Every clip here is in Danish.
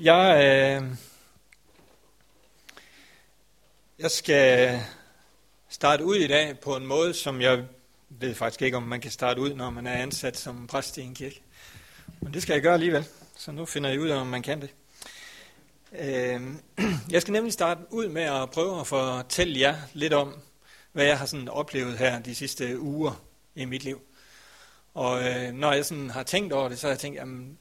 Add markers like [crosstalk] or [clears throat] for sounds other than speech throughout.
Jeg, øh, jeg skal starte ud i dag på en måde, som jeg ved faktisk ikke, om man kan starte ud, når man er ansat som præst i en kirke. Men det skal jeg gøre alligevel, så nu finder jeg ud af, om man kan det. Øh, jeg skal nemlig starte ud med at prøve at fortælle jer lidt om, hvad jeg har sådan oplevet her de sidste uger i mit liv. Og øh, når jeg sådan har tænkt over det, så har jeg tænkt, jamen,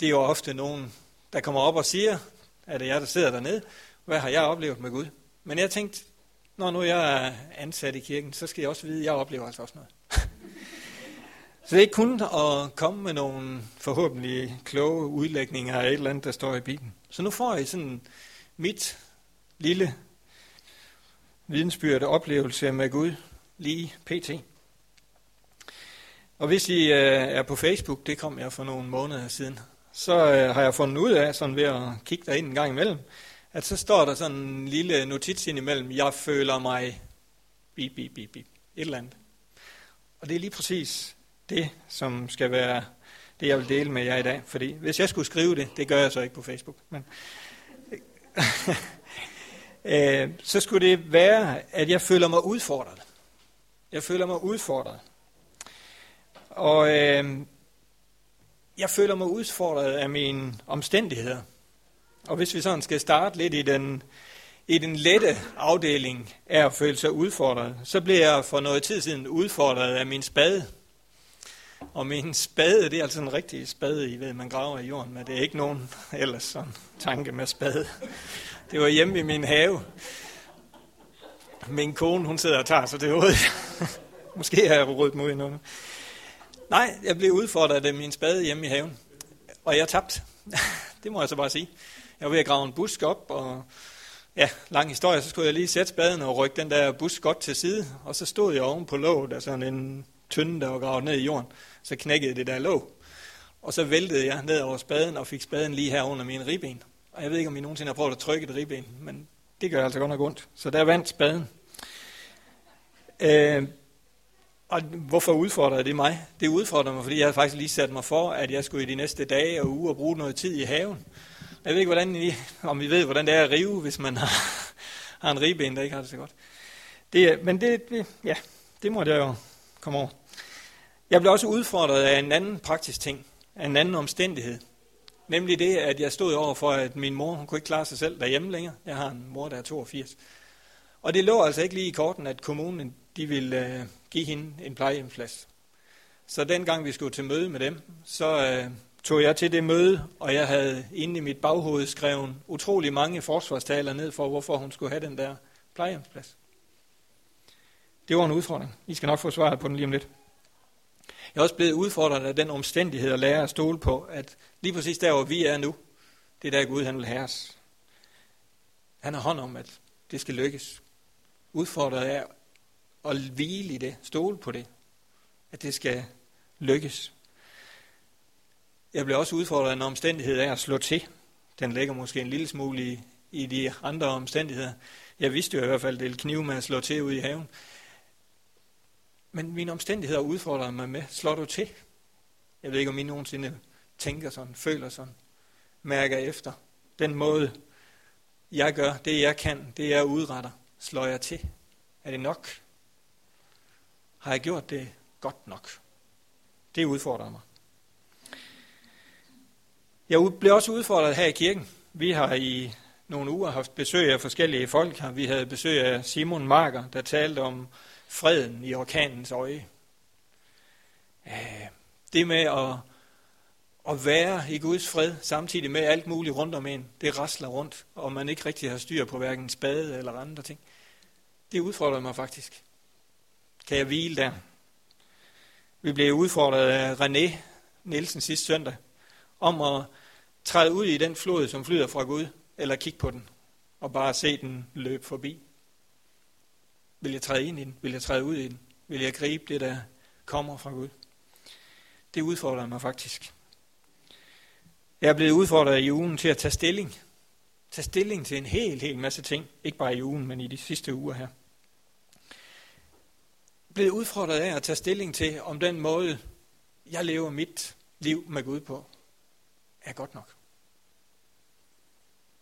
det er jo ofte nogen, der kommer op og siger, at det er jeg, der sidder dernede, hvad har jeg oplevet med Gud? Men jeg tænkte, når nu jeg er ansat i kirken, så skal jeg også vide, at jeg oplever altså også noget. [laughs] så det er ikke kun at komme med nogle forhåbentlig kloge udlægninger af et eller andet, der står i Bibelen. Så nu får I sådan mit lille vidensbyrde oplevelse med Gud lige pt. Og hvis I øh, er på Facebook, det kom jeg for nogle måneder siden, så øh, har jeg fundet ud af, sådan ved at kigge derind en gang imellem, at så står der sådan en lille notits ind imellem, jeg føler mig bip, bip, bip, bip, et eller andet. Og det er lige præcis det, som skal være det, jeg vil dele med jer i dag. Fordi hvis jeg skulle skrive det, det gør jeg så ikke på Facebook, men [laughs] øh, så skulle det være, at jeg føler mig udfordret. Jeg føler mig udfordret. Og øh, jeg føler mig udfordret af mine omstændigheder. Og hvis vi sådan skal starte lidt i den, i den lette afdeling af at føle sig udfordret, så blev jeg for noget tid siden udfordret af min spade. Og min spade, det er altså en rigtig spade, I ved, man graver i jorden, men det er ikke nogen ellers sådan tanke med spade. Det var hjemme i min have. Min kone, hun sidder og tager sig det ud. [laughs] Måske har jeg rødt mod noget. Nej, jeg blev udfordret af min spade hjemme i haven. Og jeg tabte. [laughs] det må jeg så bare sige. Jeg var ved at grave en busk op, og ja, lang historie, så skulle jeg lige sætte spaden og rykke den der busk godt til side. Og så stod jeg oven på låget af sådan en tynde, der var gravet ned i jorden. Så knækkede det der låg. Og så væltede jeg ned over spaden og fik spaden lige her under mine ribben. Og jeg ved ikke, om I nogensinde har prøvet at trykke et ribben, men det gør altså godt nok ondt. Så der vandt spaden. Øh, og hvorfor udfordrer det mig? Det udfordrer mig, fordi jeg har faktisk lige sat mig for, at jeg skulle i de næste dage og uger bruge noget tid i haven. Jeg ved ikke, hvordan I, om I ved, hvordan det er at rive, hvis man har, [laughs] har en ribben, der ikke har det så godt. Det, men det, det, ja, det må jeg jo komme over. Jeg blev også udfordret af en anden praktisk ting, af en anden omstændighed. Nemlig det, at jeg stod over for, at min mor hun kunne ikke klare sig selv derhjemme længere. Jeg har en mor, der er 82. Og det lå altså ikke lige i korten, at kommunen de ville øh, give hende en plejehjemsplads. Så dengang vi skulle til møde med dem, så øh, tog jeg til det møde, og jeg havde inde i mit baghoved skrevet utrolig mange forsvarstaler ned for, hvorfor hun skulle have den der plejehjemsplads. Det var en udfordring. I skal nok få svaret på den lige om lidt. Jeg er også blevet udfordret af den omstændighed at lære at stole på, at lige præcis der, hvor vi er nu, det er der Gud, han vil have os. Han har hånd om, at det skal lykkes. Udfordret af og hvile i det, stole på det, at det skal lykkes. Jeg blev også udfordret af en omstændighed af at slå til. Den ligger måske en lille smule i, i de andre omstændigheder. Jeg vidste jo i hvert fald, at det ville knive med at slå til ude i haven. Men mine omstændigheder udfordrer mig med, slår du til? Jeg ved ikke, om I nogensinde tænker sådan, føler sådan, mærker efter. Den måde, jeg gør, det jeg kan, det jeg udretter, slår jeg til. Er det nok? Har jeg gjort det godt nok? Det udfordrer mig. Jeg blev også udfordret her i kirken. Vi har i nogle uger haft besøg af forskellige folk her. Vi havde besøg af Simon Marker, der talte om freden i orkanens øje. Øh, det med at, at være i Guds fred, samtidig med alt muligt rundt om en, det rasler rundt, og man ikke rigtig har styr på hverken spade eller andre ting. Det udfordrer mig faktisk. Kan jeg hvile der? Vi blev udfordret af René Nielsen sidste søndag, om at træde ud i den flod, som flyder fra Gud, eller kigge på den, og bare se den løbe forbi. Vil jeg træde ind i den? Vil jeg træde ud i den? Vil jeg gribe det, der kommer fra Gud? Det udfordrer mig faktisk. Jeg er blevet udfordret i ugen til at tage stilling. Tage stilling til en hel, hel masse ting. Ikke bare i ugen, men i de sidste uger her. Blevet udfordret af at tage stilling til, om den måde, jeg lever mit liv med Gud på, er godt nok.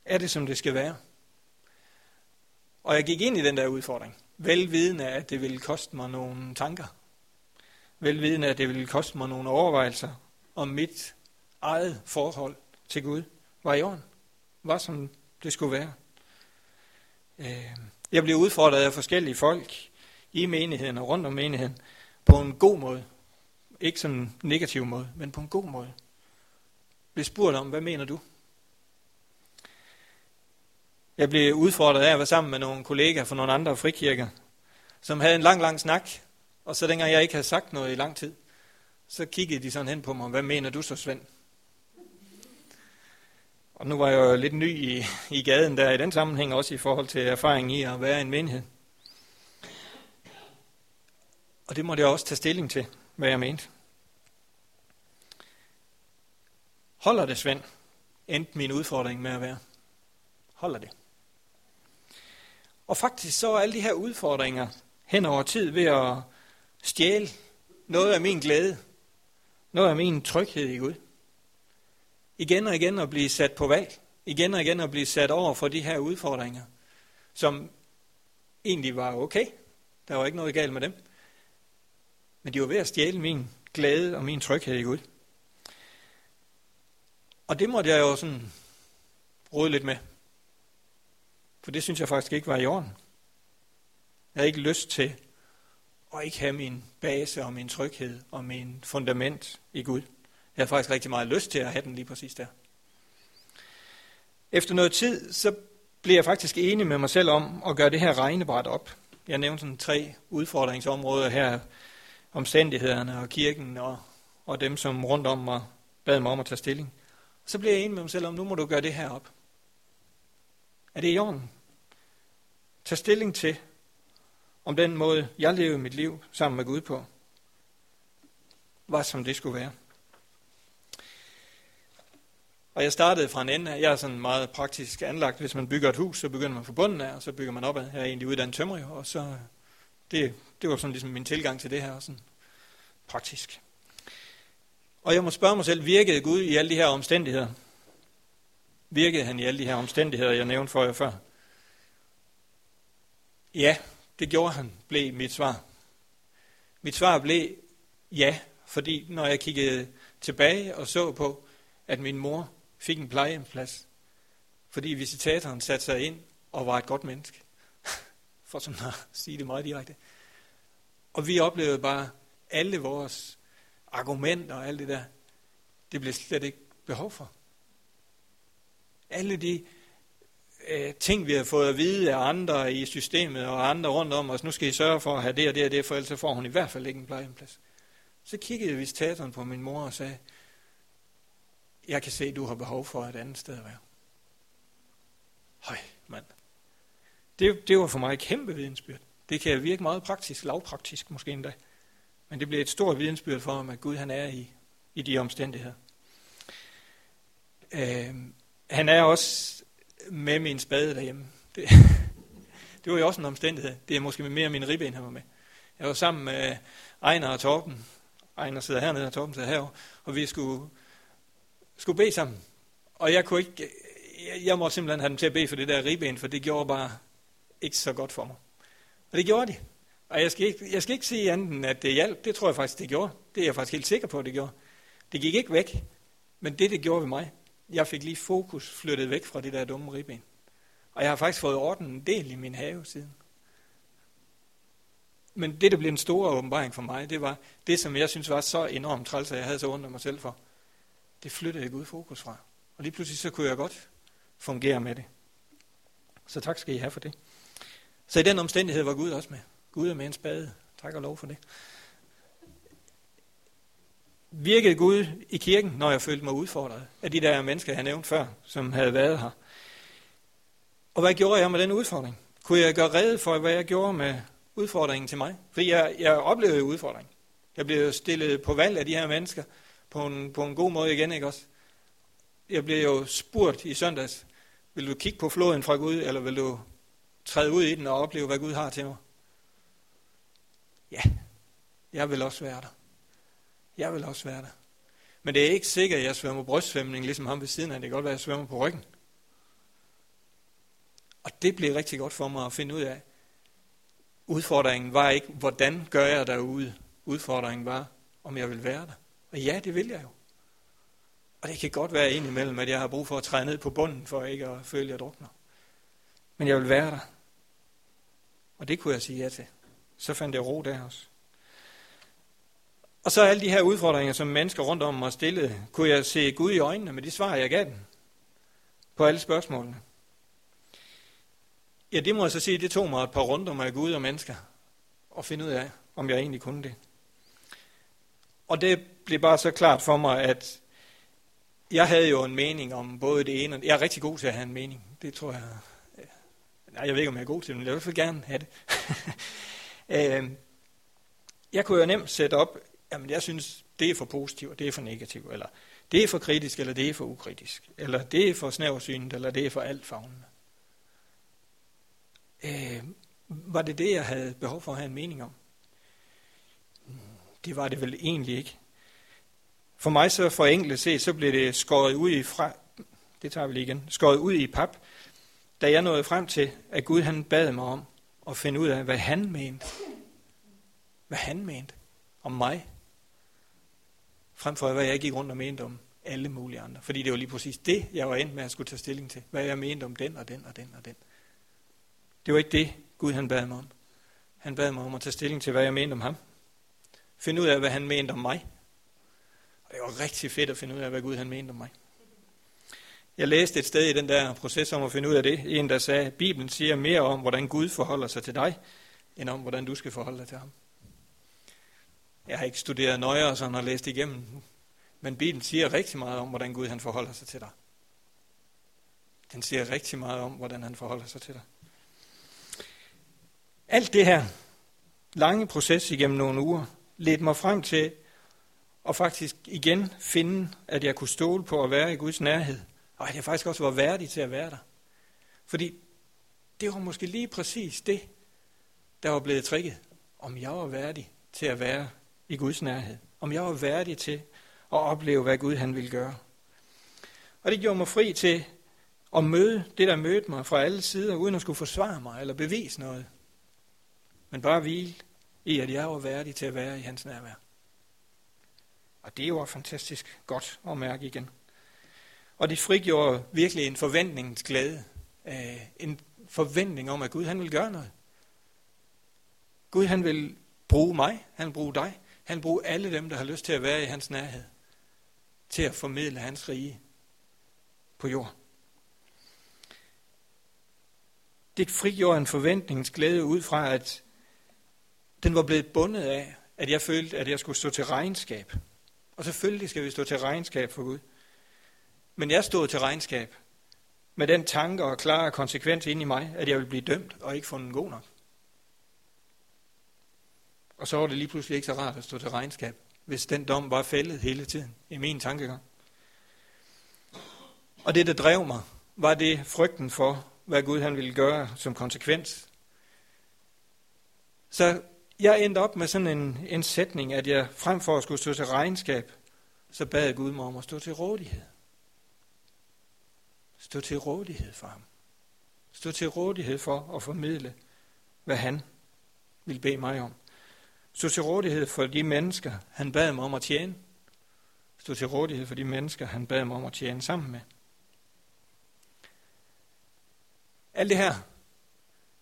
Er det, som det skal være? Og jeg gik ind i den der udfordring, velvidende, at det ville koste mig nogle tanker. Velvidende, at det ville koste mig nogle overvejelser om mit eget forhold til Gud var i orden. Var som det skulle være. Øh, jeg blev udfordret af forskellige folk i menigheden og rundt om menigheden på en god måde. Ikke sådan en negativ måde, men på en god måde. Blev spurgt om, hvad mener du? Jeg blev udfordret af at være sammen med nogle kollegaer fra nogle andre frikirker, som havde en lang, lang snak, og så dengang jeg ikke havde sagt noget i lang tid, så kiggede de sådan hen på mig, hvad mener du så, Svend? Og nu var jeg jo lidt ny i, i gaden der i den sammenhæng, også i forhold til erfaring i at være en menighed. Og det måtte jeg også tage stilling til, hvad jeg mente. Holder det, Svend? Endte min udfordring med at være. Holder det? Og faktisk så er alle de her udfordringer hen over tid ved at stjæle noget af min glæde, noget af min tryghed i Gud. Igen og igen at blive sat på valg. Igen og igen at blive sat over for de her udfordringer, som egentlig var okay. Der var ikke noget galt med dem. Men de var ved at stjæle min glæde og min tryghed i Gud. Og det måtte jeg jo sådan råde lidt med. For det synes jeg faktisk ikke var i orden. Jeg havde ikke lyst til at ikke have min base og min tryghed og min fundament i Gud. Jeg havde faktisk rigtig meget lyst til at have den lige præcis der. Efter noget tid, så blev jeg faktisk enig med mig selv om at gøre det her regnebræt op. Jeg nævnte sådan tre udfordringsområder her. Omstændighederne og kirken og, og dem, som rundt om mig bad mig om at tage stilling. Så blev jeg enig med mig selv om, nu må du gøre det her op. Er det i orden? Tag stilling til, om den måde, jeg levede mit liv sammen med Gud på, var som det skulle være. Og jeg startede fra en ende af. Jeg er sådan meget praktisk anlagt. Hvis man bygger et hus, så begynder man fra bunden af, og så bygger man op af. Jeg er egentlig uddannet tømrer, og så det, det var sådan ligesom min tilgang til det her, sådan praktisk. Og jeg må spørge mig selv, virkede Gud i alle de her omstændigheder? Virkede han i alle de her omstændigheder, jeg nævnte for jer før? Ja, det gjorde han, blev mit svar. Mit svar blev ja, fordi når jeg kiggede tilbage og så på, at min mor fik en plejehjemsplads, fordi visitatoren satte sig ind og var et godt menneske. For som at [laughs] sige det meget direkte. Og vi oplevede bare alle vores argumenter og alt det der, det blev slet ikke behov for. Alle de øh, ting, vi har fået at vide af andre i systemet og andre rundt om os, nu skal I sørge for at have det og det og det, for ellers får hun i hvert fald ikke en plejehjemplads. Så kiggede visitatoren på min mor og sagde, jeg kan se, at du har behov for et andet sted at være. Høj, mand. Det, det var for mig et kæmpe vidensbyrd. Det kan virke meget praktisk, lavpraktisk måske endda. Men det bliver et stort vidensbyrd for ham, at Gud han er i, i de omstændigheder. Øh, han er også med min spade derhjemme. Det, [laughs] det var jo også en omstændighed. Det er måske mere min ribben, han var med. Jeg var sammen med Ejner og Torben. Ejner sidder hernede, og Torben sidder herovre. Og vi skulle skulle bede sammen. Og jeg kunne ikke, jeg, jeg måtte simpelthen have dem til at bede for det der ribben, for det gjorde bare ikke så godt for mig. Og det gjorde de. Og jeg skal, ikke, jeg skal ikke sige andet end, at det hjalp. Det tror jeg faktisk, det gjorde. Det er jeg faktisk helt sikker på, at det gjorde. Det gik ikke væk. Men det, det gjorde ved mig, jeg fik lige fokus flyttet væk fra det der dumme ribben. Og jeg har faktisk fået orden en del i min have siden. Men det, der blev en stor åbenbaring for mig, det var det, som jeg synes var så enormt træls, at jeg havde så ondt af mig selv for det flyttede jeg Gud fokus fra. Og lige pludselig så kunne jeg godt fungere med det. Så tak skal I have for det. Så i den omstændighed var Gud også med. Gud er med en spade. Tak og lov for det. Virkede Gud i kirken, når jeg følte mig udfordret af de der mennesker, jeg nævnte før, som havde været her? Og hvad gjorde jeg med den udfordring? Kunne jeg gøre rede for, hvad jeg gjorde med udfordringen til mig? Fordi jeg, jeg oplevede udfordring. Jeg blev stillet på valg af de her mennesker, på en, på en god måde igen, ikke også? Jeg blev jo spurgt i søndags, vil du kigge på floden fra Gud, eller vil du træde ud i den og opleve, hvad Gud har til mig? Ja, jeg vil også være der. Jeg vil også være der. Men det er ikke sikkert, at jeg svømmer brystsvømning, ligesom ham ved siden af. Det kan godt være, at jeg svømmer på ryggen. Og det blev rigtig godt for mig at finde ud af. Udfordringen var ikke, hvordan gør jeg derude? Udfordringen var, om jeg vil være der. Og ja, det vil jeg jo. Og det kan godt være indimellem, at jeg har brug for at træde ned på bunden, for ikke at føle, at jeg drukner. Men jeg vil være der. Og det kunne jeg sige ja til. Så fandt jeg ro der også. Og så alle de her udfordringer, som mennesker rundt om mig stillede, kunne jeg se Gud i øjnene med de svar, jeg gav dem på alle spørgsmålene. Ja, det må jeg så sige, det tog mig et par runder med Gud og mennesker, og finde ud af, om jeg egentlig kunne det. Og det blev bare så klart for mig, at jeg havde jo en mening om både det ene og Jeg er rigtig god til at have en mening. Det tror jeg... Nej, jeg ved ikke, om jeg er god til det, men jeg vil i hvert fald gerne have det. [laughs] Øh, jeg kunne jo nemt sætte op, jamen jeg synes, det er for positivt, og det er for negativt, eller det er for kritisk, eller det er for ukritisk, eller det er for snæversynet, eller det er for alt fagnende. Øh, var det det, jeg havde behov for at have en mening om? Det var det vel egentlig ikke. For mig så for enkelt set, så blev det skåret ud i fra, det tager vi lige igen, skåret ud i pap, da jeg nåede frem til, at Gud han bad mig om at finde ud af, hvad han mente. Hvad han mente om mig. Frem for, hvad jeg gik rundt og mente om alle mulige andre. Fordi det var lige præcis det, jeg var endt med at skulle tage stilling til. Hvad jeg mente om den og den og den og den. Det var ikke det, Gud han bad mig om. Han bad mig om at tage stilling til, hvad jeg mente om ham. Finde ud af, hvad han mente om mig. Og det var rigtig fedt at finde ud af, hvad Gud han mente om mig. Jeg læste et sted i den der proces om at finde ud af det. En, der sagde, Bibelen siger mere om, hvordan Gud forholder sig til dig, end om, hvordan du skal forholde dig til ham. Jeg har ikke studeret nøjere sådan og læst igennem, men Bibelen siger rigtig meget om, hvordan Gud han forholder sig til dig. Den siger rigtig meget om, hvordan han forholder sig til dig. Alt det her lange proces igennem nogle uger ledte mig frem til at faktisk igen finde, at jeg kunne stole på at være i Guds nærhed, og at jeg faktisk også var værdig til at være der. Fordi det var måske lige præcis det, der var blevet trikket, om jeg var værdig til at være i Guds nærhed. Om jeg var værdig til at opleve, hvad Gud han ville gøre. Og det gjorde mig fri til at møde det, der mødte mig fra alle sider, uden at skulle forsvare mig eller bevise noget. Men bare hvile i, at jeg var værdig til at være i hans nærvær. Og det var fantastisk godt at mærke igen. Og det frigjorde virkelig en forventningens glæde. Øh, en forventning om, at Gud han vil gøre noget. Gud han vil bruge mig, han vil bruge dig, han vil bruge alle dem, der har lyst til at være i hans nærhed, til at formidle hans rige på jord. Det frigjorde en forventningens glæde ud fra, at den var blevet bundet af, at jeg følte, at jeg skulle stå til regnskab. Og selvfølgelig skal vi stå til regnskab for Gud. Men jeg stod til regnskab med den tanke og klare konsekvens inde i mig, at jeg ville blive dømt og ikke fundet god nok. Og så var det lige pludselig ikke så rart at stå til regnskab, hvis den dom var fældet hele tiden i min tankegang. Og det, der drev mig, var det frygten for, hvad Gud han ville gøre som konsekvens. Så jeg endte op med sådan en, en sætning, at jeg frem for at skulle stå til regnskab, så bad Gud mig om at stå til rådighed. Stå til rådighed for ham. Stå til rådighed for at formidle, hvad han vil bede mig om. Stå til rådighed for de mennesker, han bad mig om at tjene. Stå til rådighed for de mennesker, han bad mig om at tjene sammen med. Alt det her,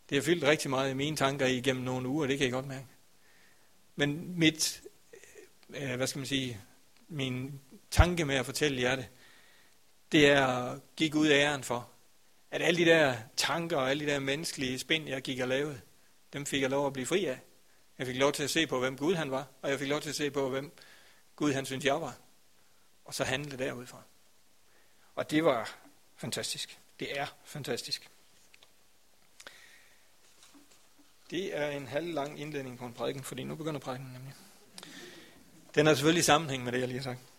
det har fyldt rigtig meget i mine tanker igennem nogle uger, det kan jeg godt mærke. Men mit, øh, hvad skal man sige, min tanke med at fortælle jer det, det er at give ud æren for, at alle de der tanker og alle de der menneskelige spind, jeg gik og lavede, dem fik jeg lov at blive fri af. Jeg fik lov til at se på, hvem Gud han var, og jeg fik lov til at se på, hvem Gud han synes jeg var. Og så handle derudfra. Og det var fantastisk. Det er fantastisk. Det er en halv lang indledning på en prædiken, fordi nu begynder prædiken nemlig. Den er selvfølgelig i sammenhæng med det, jeg lige har sagt.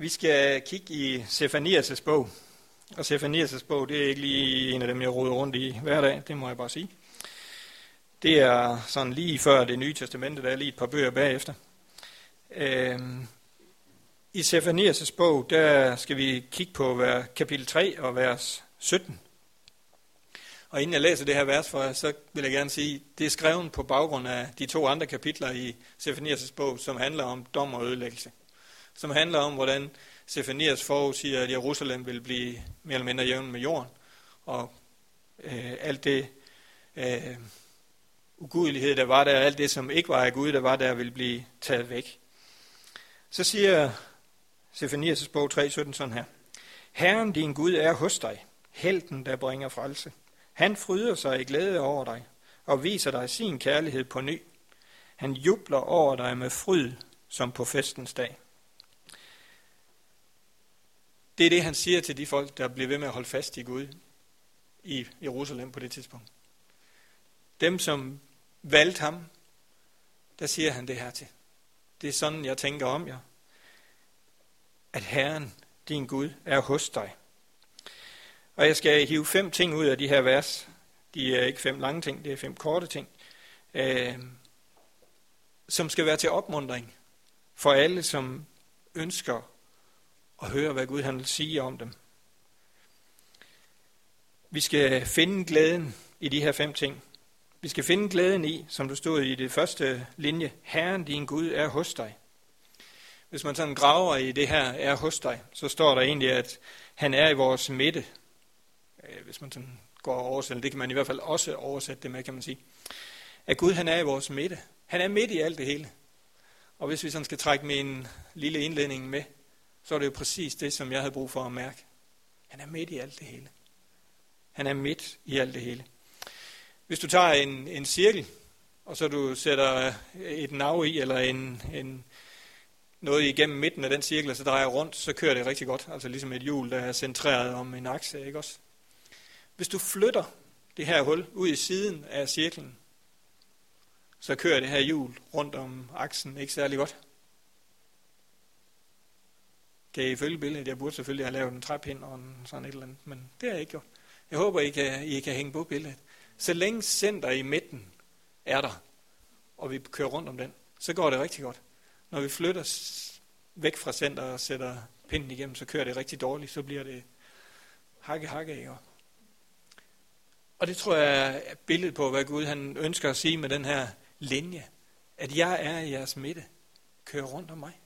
Vi skal kigge i Sefanias' bog. Og Sefanias' bog, det er ikke lige en af dem, jeg roder rundt i hver dag, det må jeg bare sige. Det er sådan lige før det nye testamente, der er lige et par bøger bagefter. Øhm, I Sefanias' bog, der skal vi kigge på kapitel 3 og vers 17. Og inden jeg læser det her vers for jer, så vil jeg gerne sige, det er skrevet på baggrund af de to andre kapitler i Sefanias' bog, som handler om dom og ødelæggelse. Som handler om, hvordan Sefanias forudsiger, at Jerusalem vil blive mere eller mindre jævn med jorden. Og øh, alt det øh, ugudelighed, der var der, alt det, som ikke var af Gud, der var der, vil blive taget væk. Så siger Sefanias' bog 3.17 sådan her. Herren din Gud er hos dig, helten der bringer frelse. Han fryder sig i glæde over dig og viser dig sin kærlighed på ny. Han jubler over dig med fryd som på festens dag. Det er det, han siger til de folk, der bliver ved med at holde fast i Gud i Jerusalem på det tidspunkt. Dem, som valgte ham, der siger han det her til. Det er sådan, jeg tænker om jer. At Herren, din Gud, er hos dig. Og jeg skal hive fem ting ud af de her vers. De er ikke fem lange ting, det er fem korte ting. Øh, som skal være til opmundring for alle, som ønsker og høre, hvad Gud han vil sige om dem. Vi skal finde glæden i de her fem ting. Vi skal finde glæden i, som du stod i det første linje, Herren din Gud er hos dig. Hvis man sådan graver i det her er hos dig, så står der egentlig, at han er i vores midte. Øh, hvis man sådan går og oversætter, det kan man i hvert fald også oversætte det med, kan man sige. At Gud han er i vores midte. Han er midt i alt det hele. Og hvis vi sådan skal trække med en lille indledning med, så er det jo præcis det, som jeg havde brug for at mærke. Han er midt i alt det hele. Han er midt i alt det hele. Hvis du tager en, en cirkel, og så du sætter et nav i, eller en, en, noget igennem midten af den cirkel, og så drejer rundt, så kører det rigtig godt. Altså ligesom et hjul, der er centreret om en akse, ikke også? Hvis du flytter det her hul ud i siden af cirklen, så kører det her hjul rundt om aksen ikke særlig godt. Kan I følge billedet? Jeg burde selvfølgelig have lavet en træpind og en sådan et eller andet, men det har jeg ikke gjort. Jeg håber, I kan, I kan hænge på billedet. Så længe center i midten er der, og vi kører rundt om den, så går det rigtig godt. Når vi flytter væk fra center og sætter pinden igennem, så kører det rigtig dårligt, så bliver det hakke hakke ikke? Og det tror jeg er billedet på, hvad Gud han ønsker at sige med den her linje. At jeg er i jeres midte. Kør rundt om mig.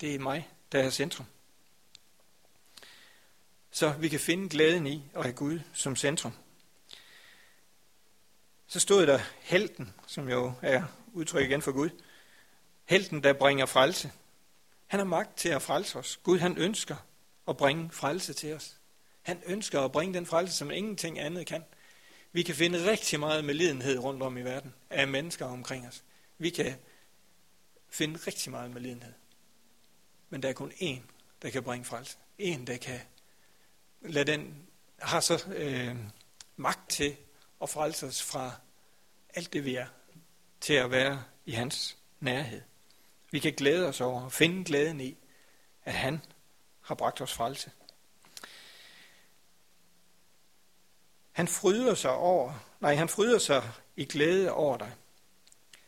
Det er mig, der er centrum. Så vi kan finde glæden i at have Gud som centrum. Så stod der helten, som jo er udtryk igen for Gud. Helten, der bringer frelse. Han har magt til at frelse os. Gud, han ønsker at bringe frelse til os. Han ønsker at bringe den frelse, som ingenting andet kan. Vi kan finde rigtig meget medlidenhed rundt om i verden af mennesker omkring os. Vi kan finde rigtig meget medlidenhed. Men der er kun én, der kan bringe frelse. En, der kan lade den, har så øh, magt til at frelse os fra alt det, vi er, til at være i hans nærhed. Vi kan glæde os over og finde glæden i, at han har bragt os frelse. Han fryder sig over, nej, han fryder sig i glæde over dig.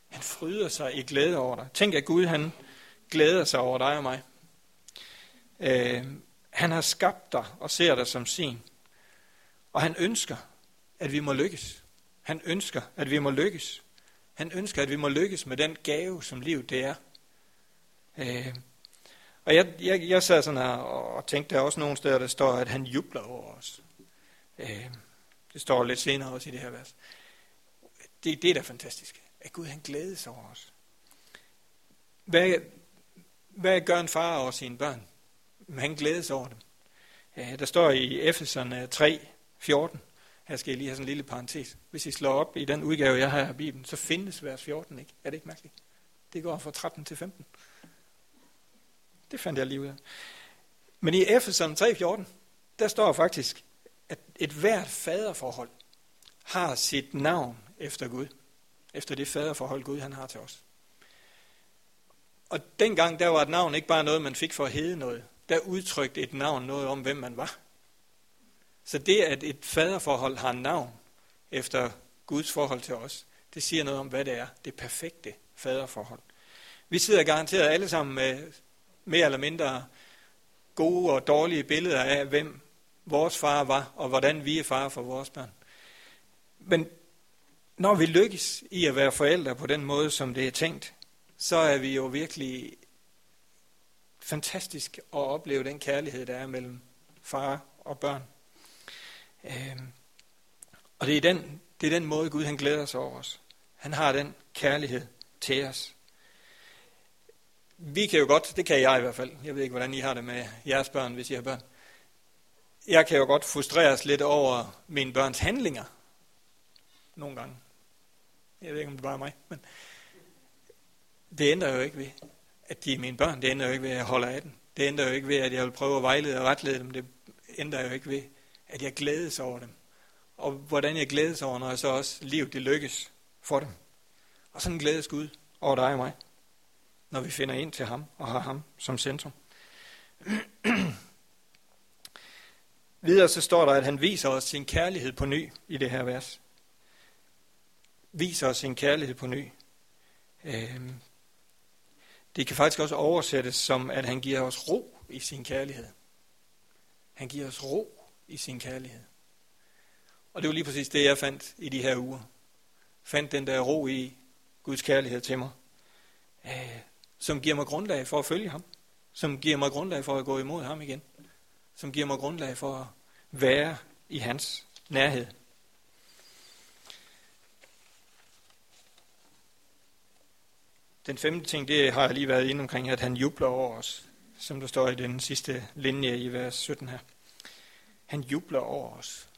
Han fryder sig i glæde over dig. Tænk, at Gud han glæder sig over dig og mig. Øh, han har skabt dig og ser dig som sin. Og han ønsker, at vi må lykkes. Han ønsker, at vi må lykkes. Han ønsker, at vi må lykkes med den gave, som livet det er. Øh, og jeg, jeg, jeg sad sådan her og tænkte, der er også nogle steder, der står, at han jubler over os. Øh, det står lidt senere også i det her vers. Det, det er da fantastisk, at Gud han glædes over os. Hvad, hvad gør en far over sine børn? Men Han glædes over dem. Der står i Efeserne 3, 14. Her skal jeg lige have sådan en lille parentes. Hvis I slår op i den udgave, jeg har af Bibelen, så findes vers 14 ikke. Er det ikke mærkeligt? Det går fra 13 til 15. Det fandt jeg lige ud af. Men i Efeserne 3.14, der står faktisk, at et hvert faderforhold har sit navn efter Gud. Efter det faderforhold, Gud han har til os. Og dengang, der var et navn ikke bare noget, man fik for at hedde noget. Der udtrykte et navn noget om, hvem man var. Så det, at et faderforhold har en navn efter Guds forhold til os, det siger noget om, hvad det er. Det perfekte faderforhold. Vi sidder garanteret alle sammen med mere eller mindre gode og dårlige billeder af, hvem vores far var, og hvordan vi er far for vores børn. Men når vi lykkes i at være forældre på den måde, som det er tænkt, så er vi jo virkelig fantastisk at opleve den kærlighed, der er mellem far og børn. Øhm, og det er, den, det er den måde, Gud han glæder sig over os. Han har den kærlighed til os. Vi kan jo godt, det kan jeg i hvert fald, jeg ved ikke, hvordan I har det med jeres børn, hvis I har børn. Jeg kan jo godt frustreres lidt over mine børns handlinger. Nogle gange. Jeg ved ikke, om det bare er mig, men det ændrer jo ikke ved, at de er mine børn. Det ændrer jo ikke ved, at jeg holder af dem. Det ændrer jo ikke ved, at jeg vil prøve at vejlede og retlede dem. Det ændrer jo ikke ved, at jeg glædes over dem. Og hvordan jeg glædes over, når jeg så også livet det lykkes for dem. Og sådan glædes Gud over dig og mig, når vi finder ind til ham og har ham som centrum. [clears throat] Videre så står der, at han viser os sin kærlighed på ny i det her vers. Viser os sin kærlighed på ny. Øhm, det kan faktisk også oversættes som, at han giver os ro i sin kærlighed. Han giver os ro i sin kærlighed. Og det var lige præcis det, jeg fandt i de her uger. Fandt den der ro i Guds kærlighed til mig, øh, som giver mig grundlag for at følge ham. Som giver mig grundlag for at gå imod ham igen. Som giver mig grundlag for at være i hans nærhed. Den femte ting, det har jeg lige været inde omkring, at han jubler over os, som der står i den sidste linje i vers 17 her. Han jubler over os.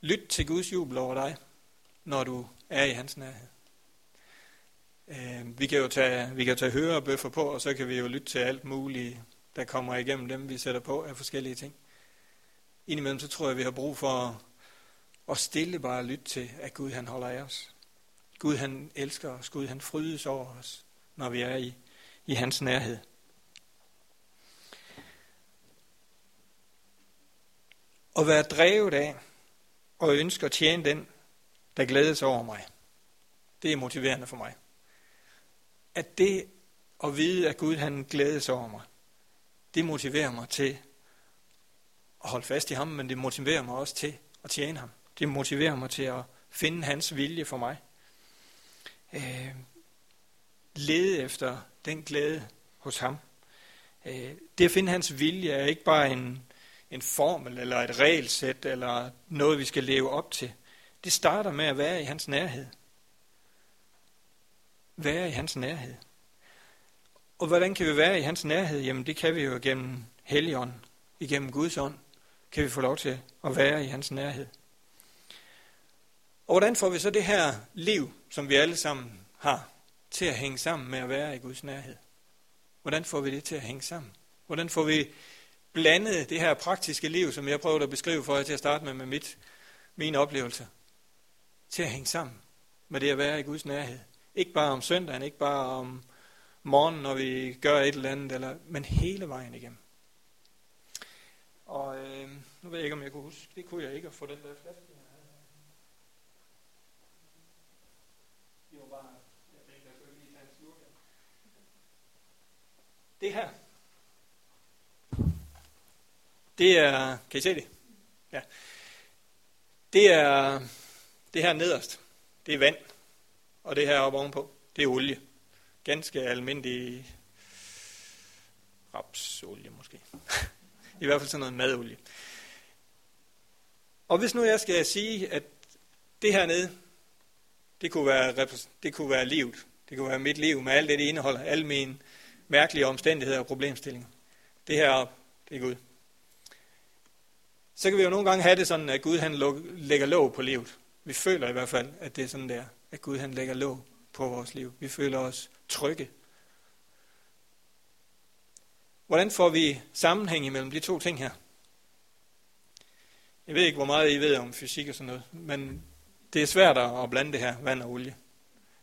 Lyt til Guds jubel over dig, når du er i hans nærhed. Øh, vi kan jo tage, vi kan tage høre og bøffer på, og så kan vi jo lytte til alt muligt, der kommer igennem dem, vi sætter på af forskellige ting. Indimellem så tror jeg, vi har brug for at, at stille bare lytte til, at Gud han holder af os. Gud han elsker os, Gud han frydes over os, når vi er i, i hans nærhed. At være drevet af og ønske at tjene den, der glædes over mig. Det er motiverende for mig. At det at vide, at Gud han glædes over mig, det motiverer mig til at holde fast i ham, men det motiverer mig også til at tjene ham. Det motiverer mig til at finde hans vilje for mig øh, lede efter den glæde hos ham. Øh, det at finde hans vilje er ikke bare en, en formel eller et regelsæt eller noget, vi skal leve op til. Det starter med at være i hans nærhed. Være i hans nærhed. Og hvordan kan vi være i hans nærhed? Jamen det kan vi jo gennem Helligånden, igennem Guds ånd, kan vi få lov til at være i hans nærhed. Og hvordan får vi så det her liv, som vi alle sammen har, til at hænge sammen med at være i Guds nærhed? Hvordan får vi det til at hænge sammen? Hvordan får vi blandet det her praktiske liv, som jeg prøvede at beskrive for jer til at starte med, med mit, mine oplevelser, til at hænge sammen med det at være i Guds nærhed? Ikke bare om søndagen, ikke bare om morgenen, når vi gør et eller andet, eller, men hele vejen igennem. Og øh, nu ved jeg ikke, om jeg kunne huske, det kunne jeg ikke at få den der flaske. Det her, det er, kan I se det? Ja. Det er, det her nederst, det er vand, og det her oppe ovenpå, det er olie. Ganske almindelig rapsolie måske. [laughs] I hvert fald sådan noget madolie. Og hvis nu jeg skal sige, at det her nede, det kunne være, det kunne være livet. Det kunne være mit liv med alt det, det indeholder. Alle mine mærkelige omstændigheder og problemstillinger. Det her det er Gud. Så kan vi jo nogle gange have det sådan, at Gud han lægger låg på livet. Vi føler i hvert fald, at det er sådan der, at Gud han lægger låg på vores liv. Vi føler os trygge. Hvordan får vi sammenhæng imellem de to ting her? Jeg ved ikke, hvor meget I ved om fysik og sådan noget, men det er svært at blande det her vand og olie.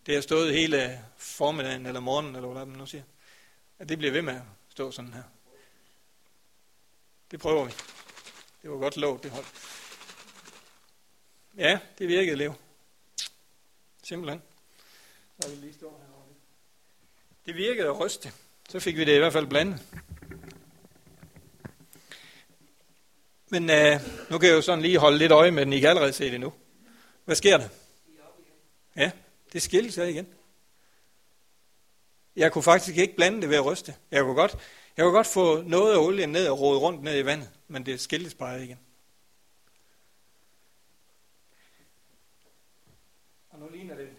Det har stået hele formiddagen eller morgenen, eller hvad man nu siger at det bliver ved med at stå sådan her. Det prøver vi. Det var godt lov, det hold. Ja, det virkede, Lev. Simpelthen. Så vi lige stå herovre. Det virkede at ryste. Så fik vi det i hvert fald blandet. Men uh, nu kan jeg jo sådan lige holde lidt øje med den. I kan allerede se det nu. Hvad sker der? Ja, det skilles her igen. Jeg kunne faktisk ikke blande det ved at ryste. Jeg kunne godt, jeg kunne godt få noget af olien ned og rode rundt ned i vandet, men det skiltes bare igen. Og nu ligner det,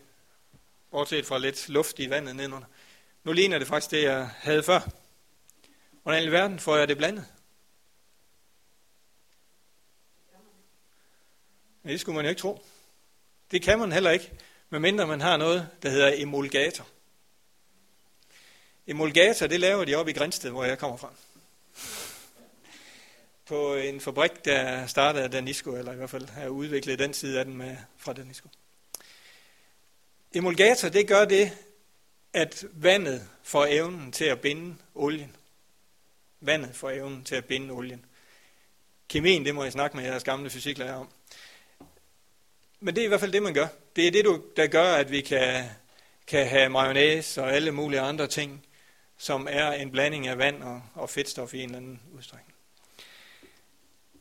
bortset fra lidt luft i vandet nedenunder, nu ligner det faktisk det, jeg havde før. Hvordan i verden får jeg det blandet? Ja, det skulle man jo ikke tro. Det kan man heller ikke, medmindre man har noget, der hedder emulgator. Emulgator, det laver de op i Grænsted, hvor jeg kommer fra. På en fabrik, der startede af Danisco, eller i hvert fald har udviklet den side af den med, fra Danisco. Emulgator, det gør det, at vandet får evnen til at binde olien. Vandet får evnen til at binde olien. Kemien, det må jeg snakke med jeres gamle fysiklærer om. Men det er i hvert fald det, man gør. Det er det, der gør, at vi kan, kan have mayonnaise og alle mulige andre ting, som er en blanding af vand og, og fedtstof i en eller anden udstrækning.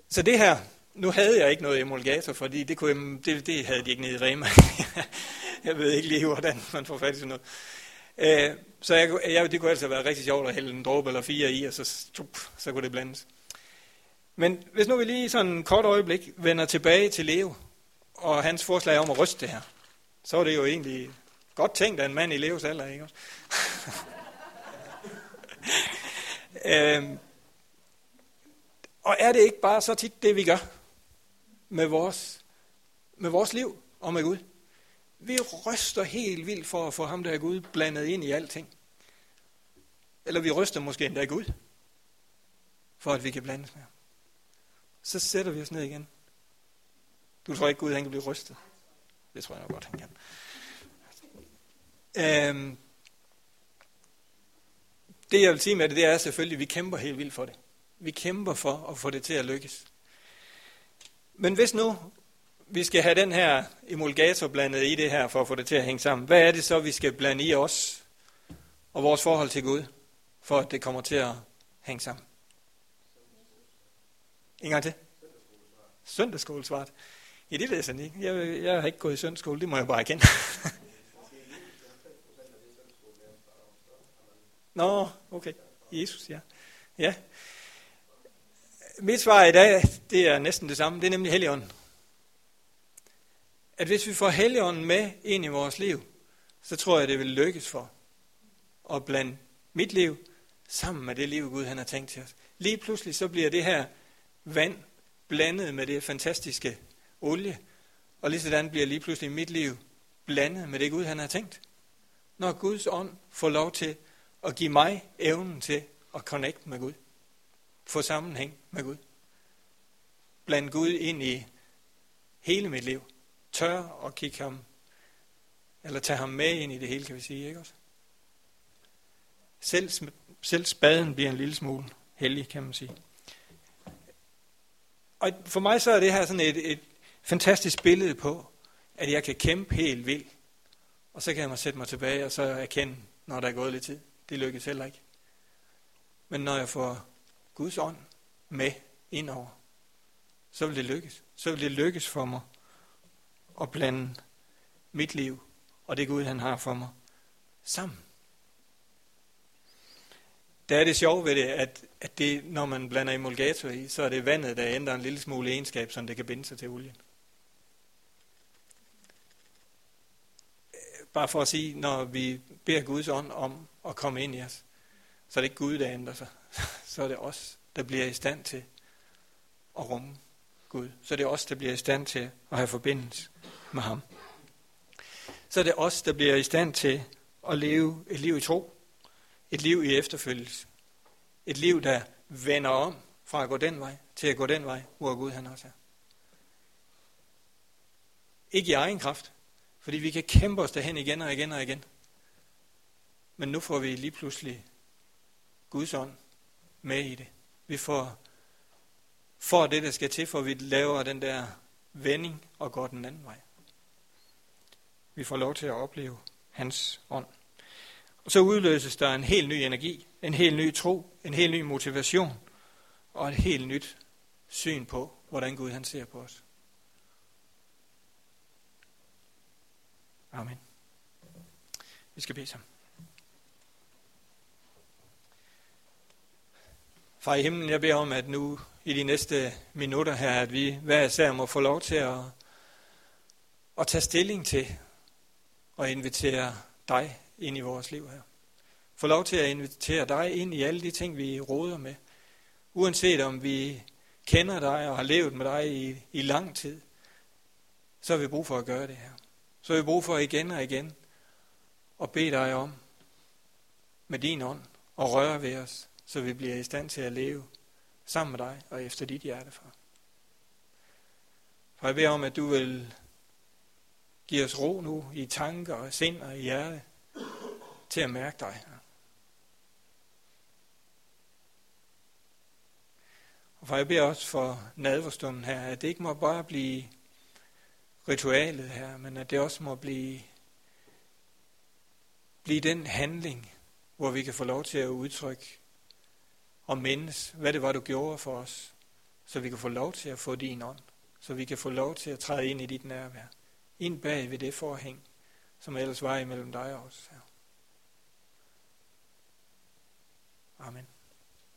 Så det her, nu havde jeg ikke noget emulgator, fordi det, kunne, det, det havde de ikke nede i Rema. [laughs] jeg ved ikke lige, hvordan man får fat i sådan noget. Øh, så jeg, jeg, det kunne altså være rigtig sjovt at hælde en dråbe eller fire i, og så, tup, så kunne det blandes. Men hvis nu vi lige sådan en kort øjeblik vender tilbage til Leo, og hans forslag om at ryste det her, så var det jo egentlig godt tænkt af en mand i Leos alder, ikke også? [laughs] øhm, og er det ikke bare så tit det, vi gør med vores, med vores liv og med Gud? Vi ryster helt vildt for at få ham der Gud blandet ind i alting. Eller vi ryster måske endda Gud, for at vi kan blandes med ham. Så sætter vi os ned igen. Du tror ikke, Gud han kan blive rystet? Det tror jeg nok godt, han kan. Øhm, det jeg vil sige med det, det er selvfølgelig, at vi kæmper helt vildt for det. Vi kæmper for at få det til at lykkes. Men hvis nu vi skal have den her emulgator blandet i det her, for at få det til at hænge sammen, hvad er det så, vi skal blande i os og vores forhold til Gud, for at det kommer til at hænge sammen? En gang til. Søndagsskolesvart. Ja, det læser jeg ikke. Jeg, jeg har ikke gået i søndagsskole, det må jeg bare erkende. [laughs] Nå, okay. Jesus, ja. Ja. Mit svar i dag, det er næsten det samme. Det er nemlig Helligånden. At hvis vi får Helligånden med ind i vores liv, så tror jeg, det vil lykkes for at blande mit liv sammen med det liv, Gud han har tænkt til os. Lige pludselig så bliver det her vand blandet med det fantastiske olie, og lige sådan bliver lige pludselig mit liv blandet med det Gud han har tænkt. Når Guds ånd får lov til og give mig evnen til at connect med Gud. Få sammenhæng med Gud. Bland Gud ind i hele mit liv. Tør at kigge ham, eller tage ham med ind i det hele, kan vi sige, ikke også? Selv, selv spaden bliver en lille smule hellig, kan man sige. Og for mig så er det her sådan et, et fantastisk billede på, at jeg kan kæmpe helt vildt, og så kan jeg mig sætte mig tilbage og så erkende, når der er gået lidt tid. Det lykkes heller ikke. Men når jeg får Guds ånd med indover, så vil det lykkes. Så vil det lykkes for mig at blande mit liv og det Gud, han har for mig, sammen. Der er det sjove ved det, at, at det, når man blander emulgator i, så er det vandet, der ændrer en lille smule egenskab, så det kan binde sig til olien. Øh, bare for at sige, når vi beder Guds ånd om at komme ind i os, så er det ikke Gud, der ændrer sig. [laughs] Så er det os, der bliver i stand til at rumme Gud. Så er det os, der bliver i stand til at have forbindelse med ham. Så er det os, der bliver i stand til at leve et liv i tro. Et liv i efterfølgelse. Et liv, der vender om fra at gå den vej, til at gå den vej, hvor Gud han også er. Ikke i egen kraft, fordi vi kan kæmpe os derhen igen og igen og igen. Men nu får vi lige pludselig Guds ånd med i det. Vi får, får det, der skal til, for vi laver den der vending og går den anden vej. Vi får lov til at opleve hans ånd. Og så udløses der en helt ny energi, en helt ny tro, en helt ny motivation og et helt nyt syn på, hvordan Gud han ser på os. Amen. Vi skal bede sammen. Far i himlen, jeg beder om, at nu i de næste minutter her, at vi hver især må få lov til at, at tage stilling til og invitere dig ind i vores liv her. Få lov til at invitere dig ind i alle de ting, vi råder med. Uanset om vi kender dig og har levet med dig i, i lang tid, så har vi brug for at gøre det her. Så har vi brug for igen og igen at bede dig om med din ånd og røre ved os, så vi bliver i stand til at leve sammen med dig og efter dit hjerte, far. For jeg beder om, at du vil give os ro nu i tanker og sind og i hjerte til at mærke dig. Og for jeg beder også for nadverstunden her, at det ikke må bare blive ritualet her, men at det også må blive, blive den handling, hvor vi kan få lov til at udtrykke og mindes, hvad det var, du gjorde for os, så vi kan få lov til at få din ånd, så vi kan få lov til at træde ind i dit nærvær, ind bag ved det forhæng, som ellers var imellem dig og os her. Amen.